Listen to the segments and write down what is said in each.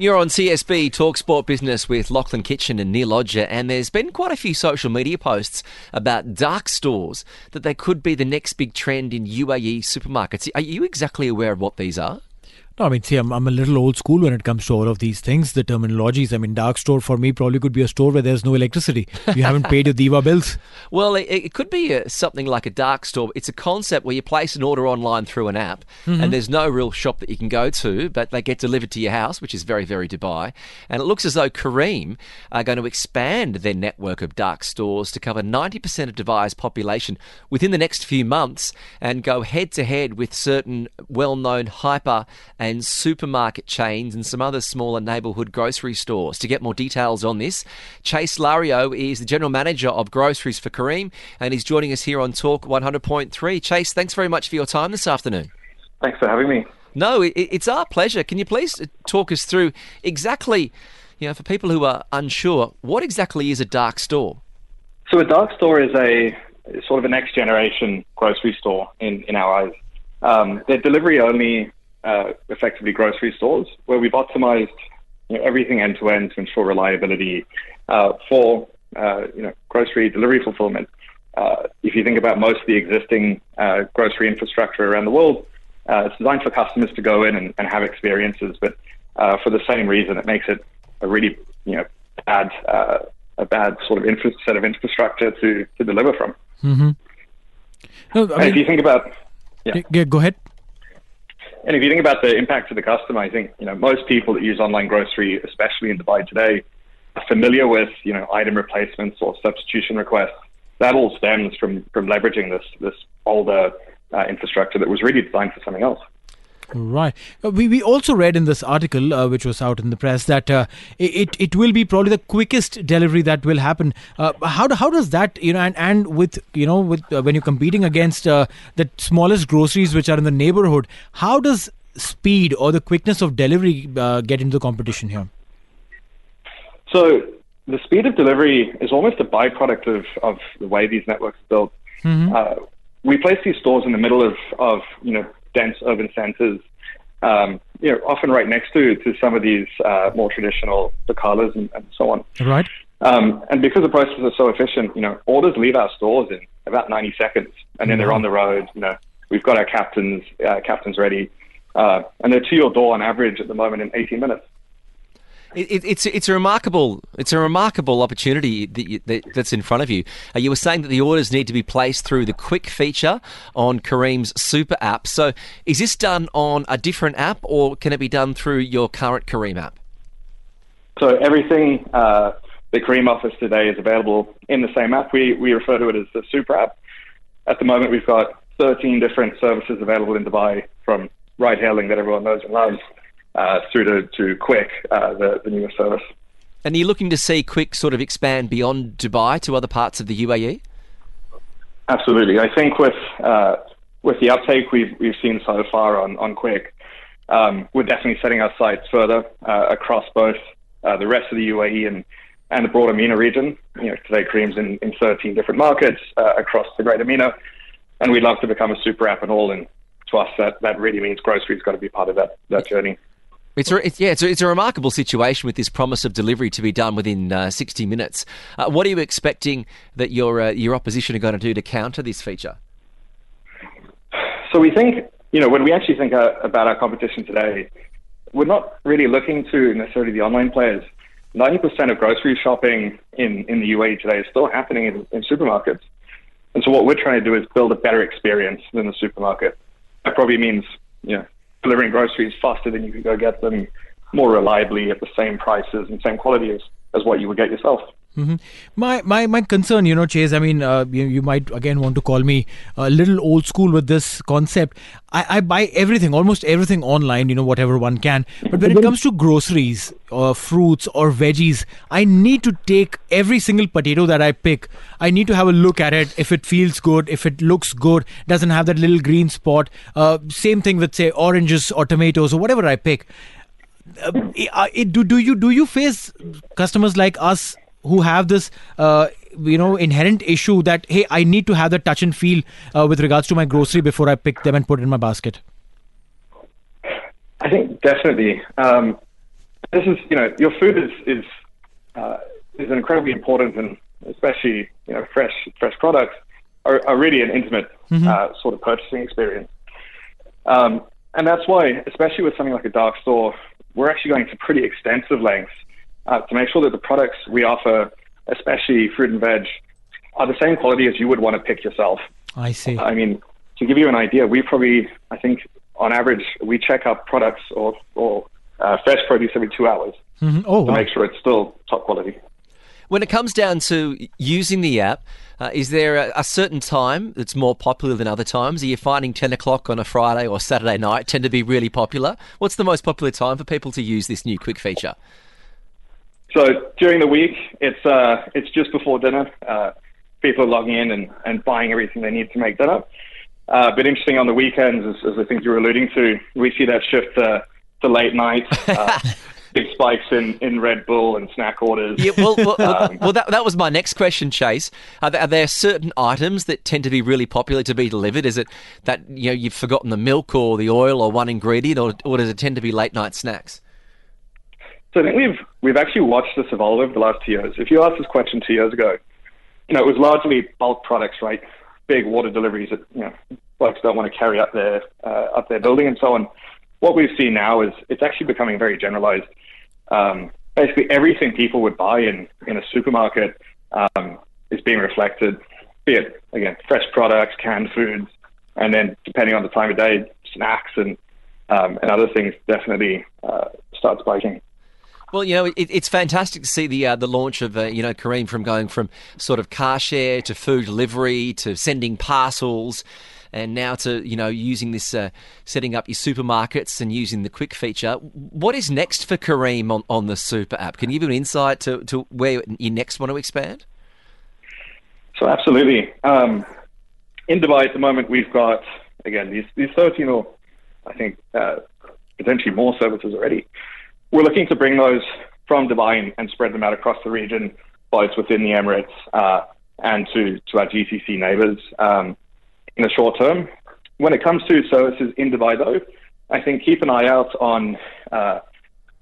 You're on CSB Talk Sport Business with Lachlan Kitchen and Neil Odger, and there's been quite a few social media posts about dark stores that they could be the next big trend in UAE supermarkets. Are you exactly aware of what these are? No, I mean, see, I'm, I'm a little old school when it comes to all of these things, the terminologies. I mean, dark store for me probably could be a store where there's no electricity. You haven't paid your DEWA bills. Well, it, it could be a, something like a dark store. It's a concept where you place an order online through an app, Mm-hmm. and there's no real shop that you can go to, but they get delivered to your house, which is very, very Dubai. And it looks as though Careem are going to expand their network of dark stores to cover 90% of Dubai's population within the next few months and go head to head with certain well known hyper and supermarket chains and some other smaller neighbourhood grocery stores. To get more details on this, Chase Lario is the general manager of groceries for Careem and he's joining us here on Talk 100.3. Chase, thanks very much for your time this afternoon. Thanks for having me. No, it, it's our pleasure. Can you please talk us through exactly, you know, for people who are unsure, what exactly is a dark store? So a dark store is a sort of a next generation grocery store in, in our eyes. Um, they're delivery only, uh, effectively grocery stores where we've optimized you know, everything end to end to ensure reliability uh, for uh, you know grocery delivery fulfillment. Uh, if you think about most of the existing uh, grocery infrastructure around the world, uh, it's designed for customers to go in and, and have experiences, but uh, for the same reason, it makes it a really you know bad uh, a bad sort of infra- set of infrastructure to, to deliver from. Mm-hmm. No, I and if you think about yeah. yeah, go ahead. And if you think about the impact to the customer, I think you know most people that use online grocery, especially in Dubai today, are familiar with you know item replacements or substitution requests. That all stems from from leveraging this this older uh, infrastructure that was really designed for something else. Right. Uh, We, we also read in this article, uh, which was out in the press, that uh, it, it will be probably the quickest delivery that will happen. Uh, how, do, how does that, you know, and, and with, you know, with uh, when you're competing against uh, the smallest groceries which are in the neighborhood, how does speed or the quickness of delivery uh, get into the competition here? So the speed of delivery is almost a byproduct of, of the way these networks are built. Uh, we place these stores in the middle of, of you know dense urban centers, um, you know, often right next to to some of these uh, more traditional bacalas and, and so on. Right. Um, and because the processes are so efficient, you know, orders leave our stores in about 90 seconds, and then they're on the road. You know, we've got our captains uh, captains ready, uh, and they're to your door on average at the moment in 18 minutes. It, it, it's it's a remarkable it's a remarkable opportunity that, you, that that's in front of you. Uh, you were saying that the orders need to be placed through the quick feature on Careem's super app. So is this done on a different app, or can it be done through your current Careem app? So everything uh, the Careem offers today is available in the same app. We we refer to it as the super app. At the moment, we've got 13 different services available in Dubai, from ride hailing that everyone knows and loves, uh, through to, to Quik, uh, the, the newest service. And are you looking to see Quik sort of expand beyond Dubai to other parts of the UAE? Absolutely. I think with uh, with the uptake we've we've seen so far on on Quik, um, we're definitely setting our sights further uh, across both uh, the rest of the UAE and, and the broader MENA region. You know, today Careem's in, in 13 different markets uh, across the Greater MENA, and we'd love to become a super app and all. And to us, that, that really means grocery's got to be part of that, that journey. It's, a, it's yeah, it's a, it's a remarkable situation with this promise of delivery to be done within uh, 60 minutes. Uh, what are you expecting that your uh, your opposition are going to do to counter this feature? So we think, you know, when we actually think uh, about our competition today, we're not really looking to necessarily the online players. 90% of grocery shopping in, in the UAE today is still happening in, in supermarkets. And so what we're trying to do is build a better experience than the supermarket. That probably means, you know, delivering groceries faster than you can go get them, more reliably at the same prices and same quality as, as what you would get yourself. Mm-hmm. My my my concern, you know, Chase. I mean, uh, you, you might again want to call me a little old school with this concept. I, I buy everything, almost everything online. You know, whatever one can. But when it comes to groceries, or fruits, or veggies, I need to take every single potato that I pick. I need to have a look at it. If it feels good, if it looks good, doesn't have that little green spot. Uh, same thing with say oranges or tomatoes or whatever I pick. Uh, it, do do you do you face customers like us who have this uh, you know inherent issue that hey i need to have the touch and feel uh, with regards to my grocery before i pick them and put it in my basket i think definitely um, this is you know your food is is uh, is incredibly important and especially you know fresh fresh products are, are really an intimate mm-hmm. Uh, sort of purchasing experience um, and that's why especially with something like a dark store we're actually going to pretty extensive lengths uh, to make sure that the products we offer, especially fruit and veg, are the same quality as you would want to pick yourself. I see. I mean, to give you an idea, we probably, I think, on average, we check our products or, or uh, fresh produce every two hours mm-hmm. oh, to wow. make sure it's still top quality. When it comes down to using the app, uh, is there a, a, certain time that's more popular than other times? Are you finding 10 o'clock on a Friday or Saturday night tend to be really popular? What's the most popular time for people to use this new quick feature? So during the week, it's uh, it's just before dinner. Uh, people are logging in and, and buying everything they need to make dinner. Uh, but interesting on the weekends, as, as I think you were alluding to, we see that shift to, to late night. Uh, big spikes in, in Red Bull and snack orders. Yeah, well, well, um, well that, that was my next question, Chase. Are there, are there, certain items that tend to be really popular to be delivered? Is it that you know you've forgotten the milk or the oil or one ingredient, or, or does it tend to be late night snacks? So I think we've we've actually watched this evolve over the last two years. If you asked this question two years ago, you know, it was largely bulk products, right? Big water deliveries that you know folks don't want to carry up their uh, up their building and so on. What we've seen now is it's actually becoming very generalized. Um, basically, everything people would buy in in a supermarket um, is being reflected, be it again fresh products, canned foods, and then depending on the time of day, snacks and um, and other things definitely uh, start spiking. Well, you know, it, it's fantastic to see the uh, the launch of uh, you know Careem from going from sort of car share to food delivery to sending parcels, and now to you know using this uh, setting up your supermarkets and using the quick feature. What is next for Careem on, on the super app? Can you give an insight to, to where you next want to expand? So absolutely. Um, in Dubai at the moment, we've got again these these thirteen or I think uh, potentially more services already. We're looking to bring those from Dubai and, spread them out across the region, both within the Emirates uh, and to, to our GCC neighbors um, in the short term. When it comes to services in Dubai, though, I think keep an eye out on uh,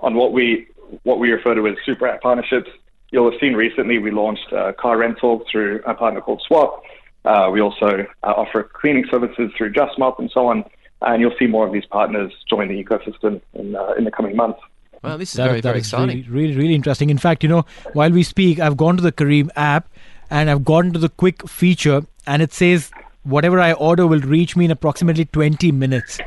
on what we what we refer to as super app partnerships. You'll have seen recently we launched uh, car rental through a partner called Swapp. Uh, we also uh, offer cleaning services through JustMop and so on. And you'll see more of these partners join the ecosystem in, in the coming months. Well, this is that, very, that very is exciting. Really, really, really interesting. In fact, you know, while we speak, I've gone to the Careem app and I've gone to the quick feature and it says whatever I order will reach me in approximately 20 minutes.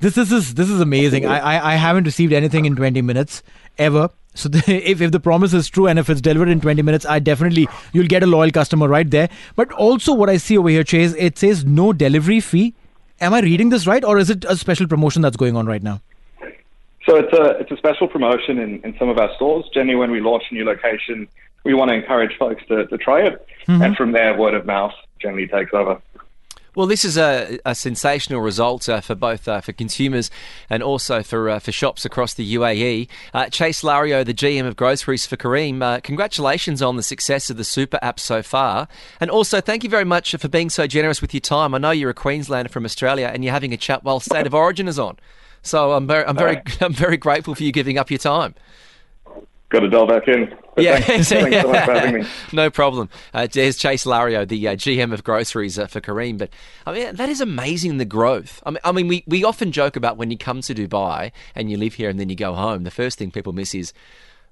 This, this is this is amazing. I, I, I haven't received anything in 20 minutes ever. So the, if, if the promise is true and if it's delivered in 20 minutes, I definitely you'll get a loyal customer right there. But also what I see over here, Chase, it says no delivery fee. Am I reading this right, or is it a special promotion that's going on right now? So it's a it's a special promotion in, in some of our stores. Generally, when we launch a new location, we want to encourage folks to, to try it, mm-hmm. and from there, word of mouth generally takes over. Well, this is a, a sensational result uh, for both uh, for consumers and also for uh, for shops across the UAE. Uh, Chase Lario, the GM of groceries for Careem, uh, congratulations on the success of the super app so far, and also thank you very much for being so generous with your time. I know you're a Queenslander from Australia, and you're having a chat while State of Origin is on. So I'm very, I'm very, I'm very grateful for you giving up your time. Got to dial back in. But Yeah, thanks, thanks so much for having me. no problem. Uh, there's Chase Lario, the uh, GM of groceries uh, for Careem. But I mean, that is amazing the growth. I mean, I mean, we, we often joke about when you come to Dubai and you live here and then you go home. The first thing people miss is,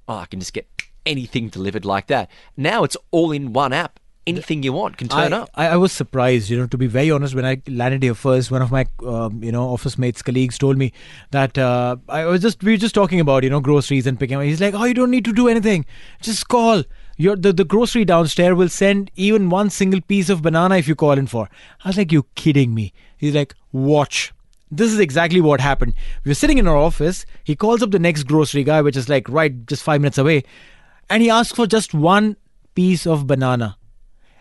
oh, I can just get anything delivered like that. Now it's all in one app. Anything you want can turn I, up. I, I was surprised, you know, to be very honest, when I landed here first, one of my, um, you know, office mates, colleagues told me that uh, I was just, we were just talking about, you know, groceries and picking up. He's like, oh, you don't need to do anything. Just call. Your, the, the grocery downstairs will send even one single piece of banana if you call in for. I was like, you kidding me? He's like, watch. This is exactly what happened. We were sitting in our office. He calls up the next grocery guy, which is like right just five minutes away, and he asks for just one piece of banana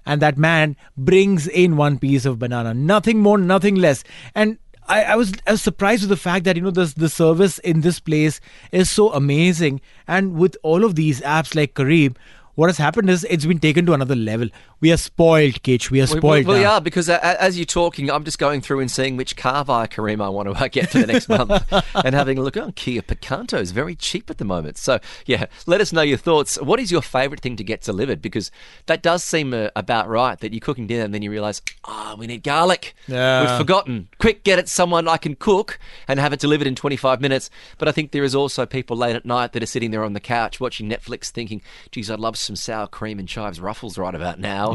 and that man brings in one piece of banana. Nothing more nothing less. And I, I was I was surprised with the fact that you know the the service in this place is so amazing, and with all of these apps like Careem, what has happened is it's been taken to another level. We are spoiled, Kitch. We are spoiled. We, we now. are because uh, as you're talking, I'm just going through and seeing which car via Careem I want to uh, get for the next month, and having a look. Oh, Kia Picanto is very cheap at the moment. So yeah, let us know your thoughts. What is your favourite thing to get delivered? Because that does seem uh, about right. That you're cooking dinner and then you realise, ah, we need garlic. Yeah. We've forgotten. Quick, get it someone I can cook and have it delivered in 25 minutes. But I think there is also people late at night that are sitting there on the couch watching Netflix, thinking, "Geez, I'd love some sour cream and chives ruffles right about now."